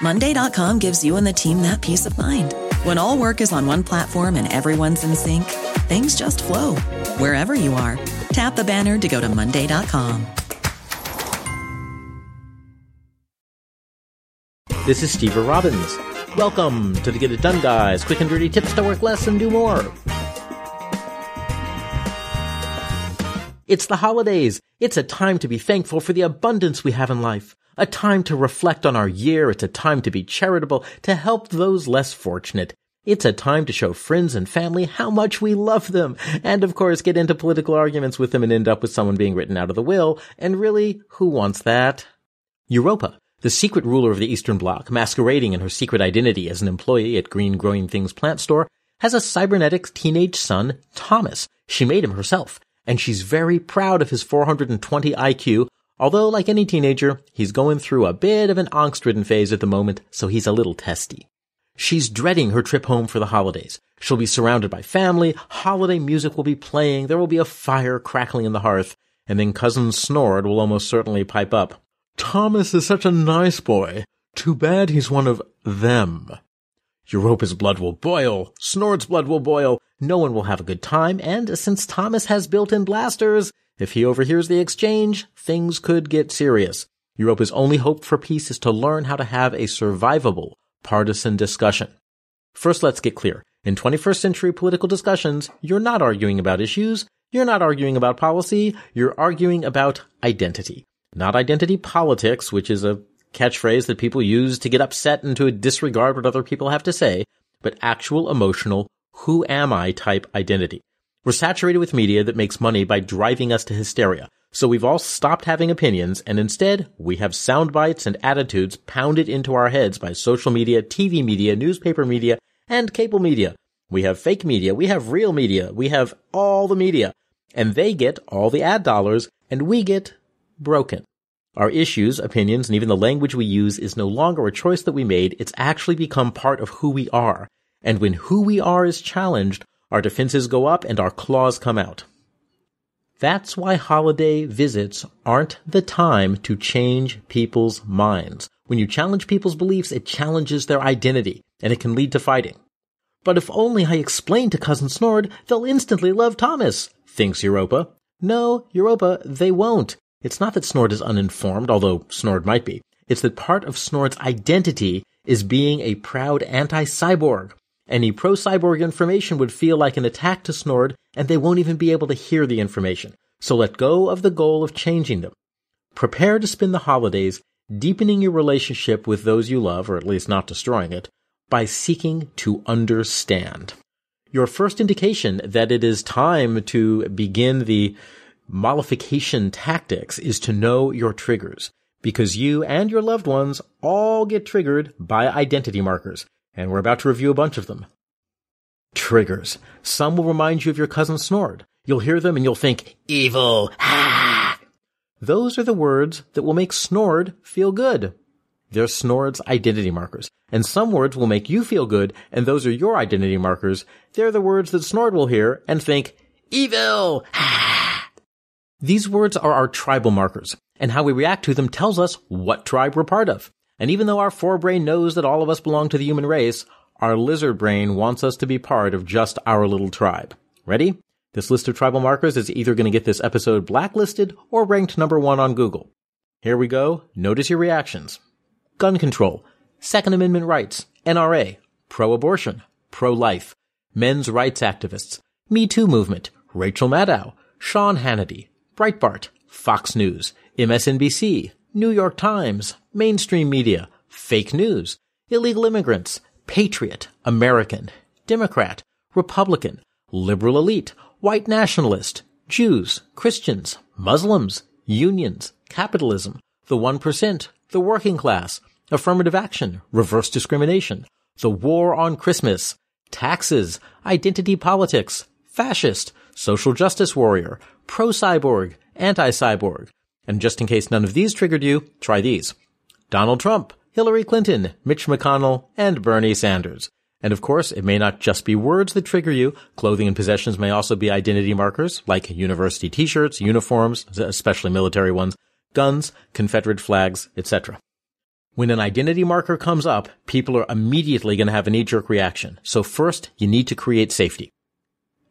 Monday.com gives you and the team that peace of mind. When all work is on one platform and everyone's in sync, things just flow wherever you are. Tap the banner to go to Monday.com. This is Steve Robbins. Welcome to the Get It Done Guys, quick and dirty tips to work less and do more. It's the holidays. It's a time to be thankful for the abundance we have in life. A time to reflect on our year. It's a time to be charitable, to help those less fortunate. It's a time to show friends and family how much we love them. And of course, get into political arguments with them and end up with someone being written out of the will. And really, who wants that? Europa, the secret ruler of the Eastern Bloc, masquerading in her secret identity as an employee at Green Growing Things plant store, has a cybernetic teenage son, Thomas. She made him herself, and she's very proud of his 420 IQ, although like any teenager, he's going through a bit of an angst-ridden phase at the moment, so he's a little testy. She's dreading her trip home for the holidays. She'll be surrounded by family, holiday music will be playing, there will be a fire crackling in the hearth, and then cousin Snord will almost certainly pipe up. Thomas is such a nice boy. Too bad he's one of them. Europa's blood will boil. Snord's blood will boil. No one will have a good time. And since Thomas has built-in blasters, if he overhears the exchange, things could get serious. Europa's only hope for peace is to learn how to have a survivable partisan discussion. First, let's get clear. In 21st century political discussions, you're not arguing about issues. You're not arguing about policy. You're arguing about identity. Not identity politics, which is a catchphrase that people use to get upset and to disregard what other people have to say, but actual emotional, who am I type identity. We're saturated with media that makes money by driving us to hysteria. So we've all stopped having opinions and instead we have sound bites and attitudes pounded into our heads by social media, TV media, newspaper media, and cable media. We have fake media. We have real media. We have all the media and they get all the ad dollars and we get broken. Our issues, opinions, and even the language we use is no longer a choice that we made. It's actually become part of who we are. And when who we are is challenged, our defenses go up and our claws come out. That's why holiday visits aren't the time to change people's minds. When you challenge people's beliefs, it challenges their identity, and it can lead to fighting. But if only I explain to Cousin Snord, they'll instantly love Thomas, thinks Europa. No, Europa, they won't. It's not that Snord is uninformed, although Snord might be. It's that part of Snord's identity is being a proud anti-cyborg. Any pro-cyborg information would feel like an attack to Snord, and they won't even be able to hear the information. So let go of the goal of changing them. Prepare to spend the holidays deepening your relationship with those you love, or at least not destroying it, by seeking to understand. Your first indication that it is time to begin the mollification tactics is to know your triggers because you and your loved ones all get triggered by identity markers. And we're about to review a bunch of them. Triggers. Some will remind you of your cousin Snord. You'll hear them and you'll think, evil! Those are the words that will make Snord feel good. They're Snord's identity markers. And some words will make you feel good, and those are your identity markers. They're the words that Snord will hear and think, evil! These words are our tribal markers, and how we react to them tells us what tribe we're part of. And even though our forebrain knows that all of us belong to the human race, our lizard brain wants us to be part of just our little tribe. Ready? This list of tribal markers is either going to get this episode blacklisted or ranked number one on Google. Here we go. Notice your reactions. Gun control, Second Amendment rights, NRA, pro-abortion, pro-life, men's rights activists, Me Too movement, Rachel Maddow, Sean Hannity, Breitbart, Fox News, MSNBC, New York Times, mainstream media, fake news, illegal immigrants, patriot, American, Democrat, Republican, liberal elite, white nationalist, Jews, Christians, Muslims, unions, capitalism, the 1%, the working class, affirmative action, reverse discrimination, the war on Christmas, taxes, identity politics, fascist, social justice warrior, pro-cyborg, anti-cyborg. And just in case none of these triggered you, try these. Donald Trump, Hillary Clinton, Mitch McConnell, and Bernie Sanders. And of course, it may not just be words that trigger you. Clothing and possessions may also be identity markers, like university t-shirts, uniforms, especially military ones, guns, Confederate flags, etc. When an identity marker comes up, people are immediately going to have a knee-jerk reaction. So first, you need to create safety.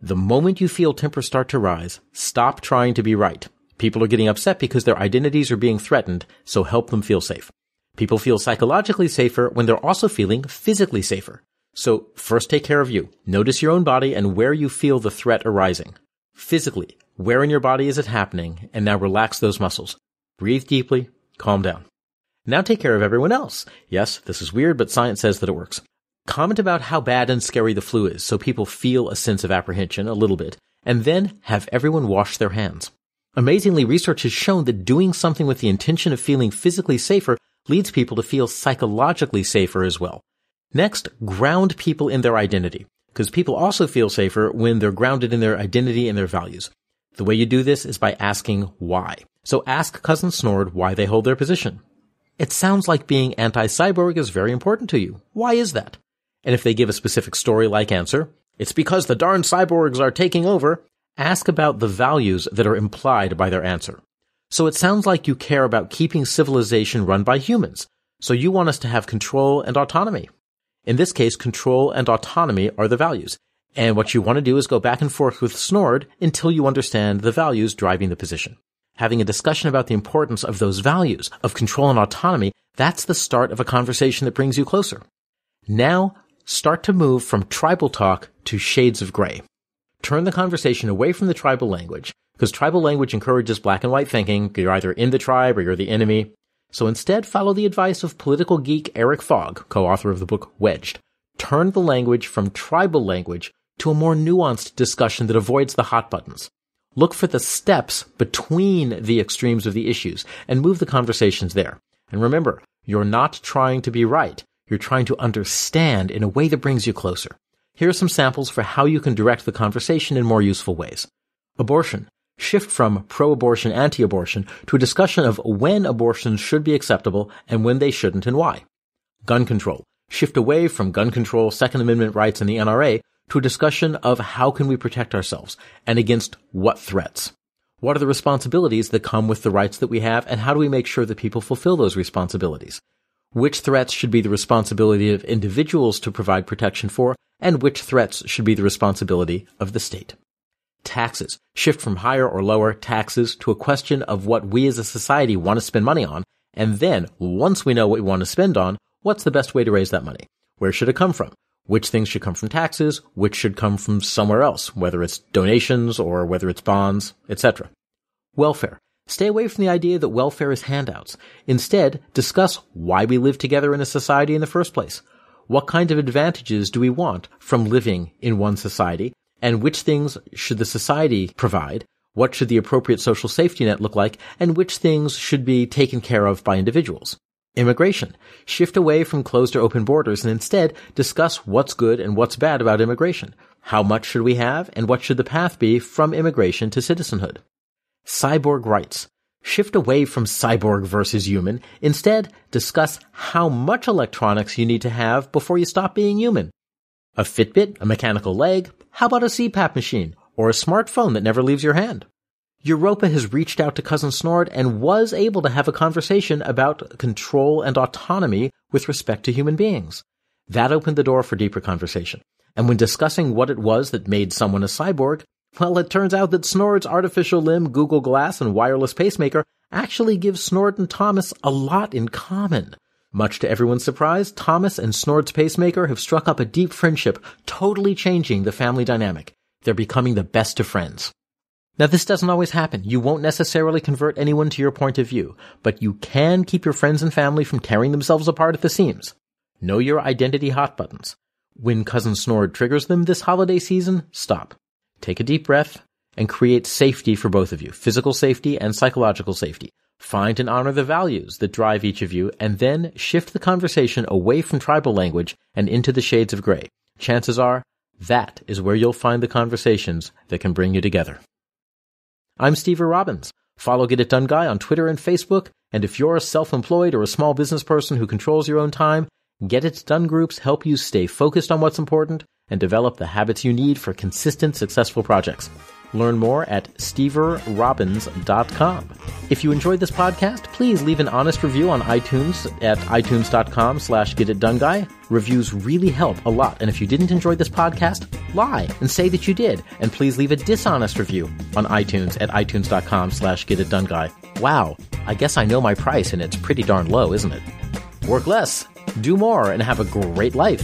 The moment you feel tempers start to rise, stop trying to be right. People are getting upset because their identities are being threatened, so help them feel safe. People feel psychologically safer when they're also feeling physically safer. So first take care of you. Notice your own body and where you feel the threat arising. Physically, where in your body is it happening? And now relax those muscles. Breathe deeply, calm down. Now take care of everyone else. Yes, this is weird, but science says that it works. Comment about how bad and scary the flu is so people feel a sense of apprehension a little bit, and then have everyone wash their hands. Amazingly, research has shown that doing something with the intention of feeling physically safer leads people to feel psychologically safer as well. Next, ground people in their identity, because people also feel safer when they're grounded in their identity and their values. The way you do this is by asking why. So ask Cousin Snord why they hold their position. It sounds like being anti-cyborg is very important to you. Why is that? And if they give a specific story-like answer, it's because the darn cyborgs are taking over, ask about the values that are implied by their answer. So it sounds like you care about keeping civilization run by humans. So you want us to have control and autonomy. In this case, control and autonomy are the values. And what you want to do is go back and forth with Snord until you understand the values driving the position. Having a discussion about the importance of those values, of control and autonomy, that's the start of a conversation that brings you closer. Now, start to move from tribal talk to shades of gray. Turn the conversation away from the tribal language, because tribal language encourages black and white thinking. You're either in the tribe or you're the enemy. So instead, follow the advice of political geek Eric Fogg, co-author of the book Wedged. Turn the language from tribal language to a more nuanced discussion that avoids the hot buttons. Look for the steps between the extremes of the issues and move the conversations there. And remember, you're not trying to be right. You're trying to understand in a way that brings you closer. Here are some samples for how you can direct the conversation in more useful ways. Abortion. Shift from pro-abortion, anti-abortion to a discussion of when abortions should be acceptable and when they shouldn't and why. Gun control. Shift away from gun control, Second Amendment rights, and the NRA to a discussion of how can we protect ourselves and against what threats. What are the responsibilities that come with the rights that we have and how do we make sure that people fulfill those responsibilities? which threats should be the responsibility of individuals to provide protection for, and which threats should be the responsibility of the state. Taxes. Shift from higher or lower taxes to a question of what we as a society want to spend money on, and then, once we know what we want to spend on, what's the best way to raise that money? Where should it come from? Which things should come from taxes? Which should come from somewhere else, whether it's donations or whether it's bonds, etc. Welfare. Stay away from the idea that welfare is handouts. Instead, discuss why we live together in a society in the first place. What kind of advantages do we want from living in one society? And which things should the society provide? What should the appropriate social safety net look like? And which things should be taken care of by individuals? Immigration. Shift away from closed or open borders and instead discuss what's good and what's bad about immigration. How much should we have and what should the path be from immigration to citizenhood? cyborg rights. Shift away from cyborg versus human. Instead, discuss how much electronics you need to have before you stop being human. A Fitbit, a mechanical leg, how about a CPAP machine, or a smartphone that never leaves your hand? Europa has reached out to Cousin Snord and was able to have a conversation about control and autonomy with respect to human beings. That opened the door for deeper conversation. And when discussing what it was that made someone a cyborg, well, it turns out that Snord's artificial limb, Google Glass, and wireless pacemaker actually give Snord and Thomas a lot in common. Much to everyone's surprise, Thomas and Snord's pacemaker have struck up a deep friendship, totally changing the family dynamic. They're becoming the best of friends. Now this doesn't always happen. You won't necessarily convert anyone to your point of view, but you can keep your friends and family from tearing themselves apart at the seams. Know your identity hot buttons. When Cousin Snord triggers them this holiday season, stop. Take a deep breath and create safety for both of you, physical safety and psychological safety. Find and honor the values that drive each of you and then shift the conversation away from tribal language and into the shades of gray. Chances are that is where you'll find the conversations that can bring you together. I'm Steve Robbins. Follow Get It Done Guy on Twitter and Facebook. And if you're a self-employed or a small business person who controls your own time, Get It Done groups help you stay focused on what's important and develop the habits you need for consistent, successful projects. Learn more at steverobbins.com. If you enjoyed this podcast, please leave an honest review on iTunes at itunes.com slash getitdoneguy. Reviews really help a lot. And if you didn't enjoy this podcast, lie and say that you did. And please leave a dishonest review on iTunes at itunes.com slash getitdoneguy. Wow, I guess I know my price and it's pretty darn low, isn't it? Work less, do more, and have a great life.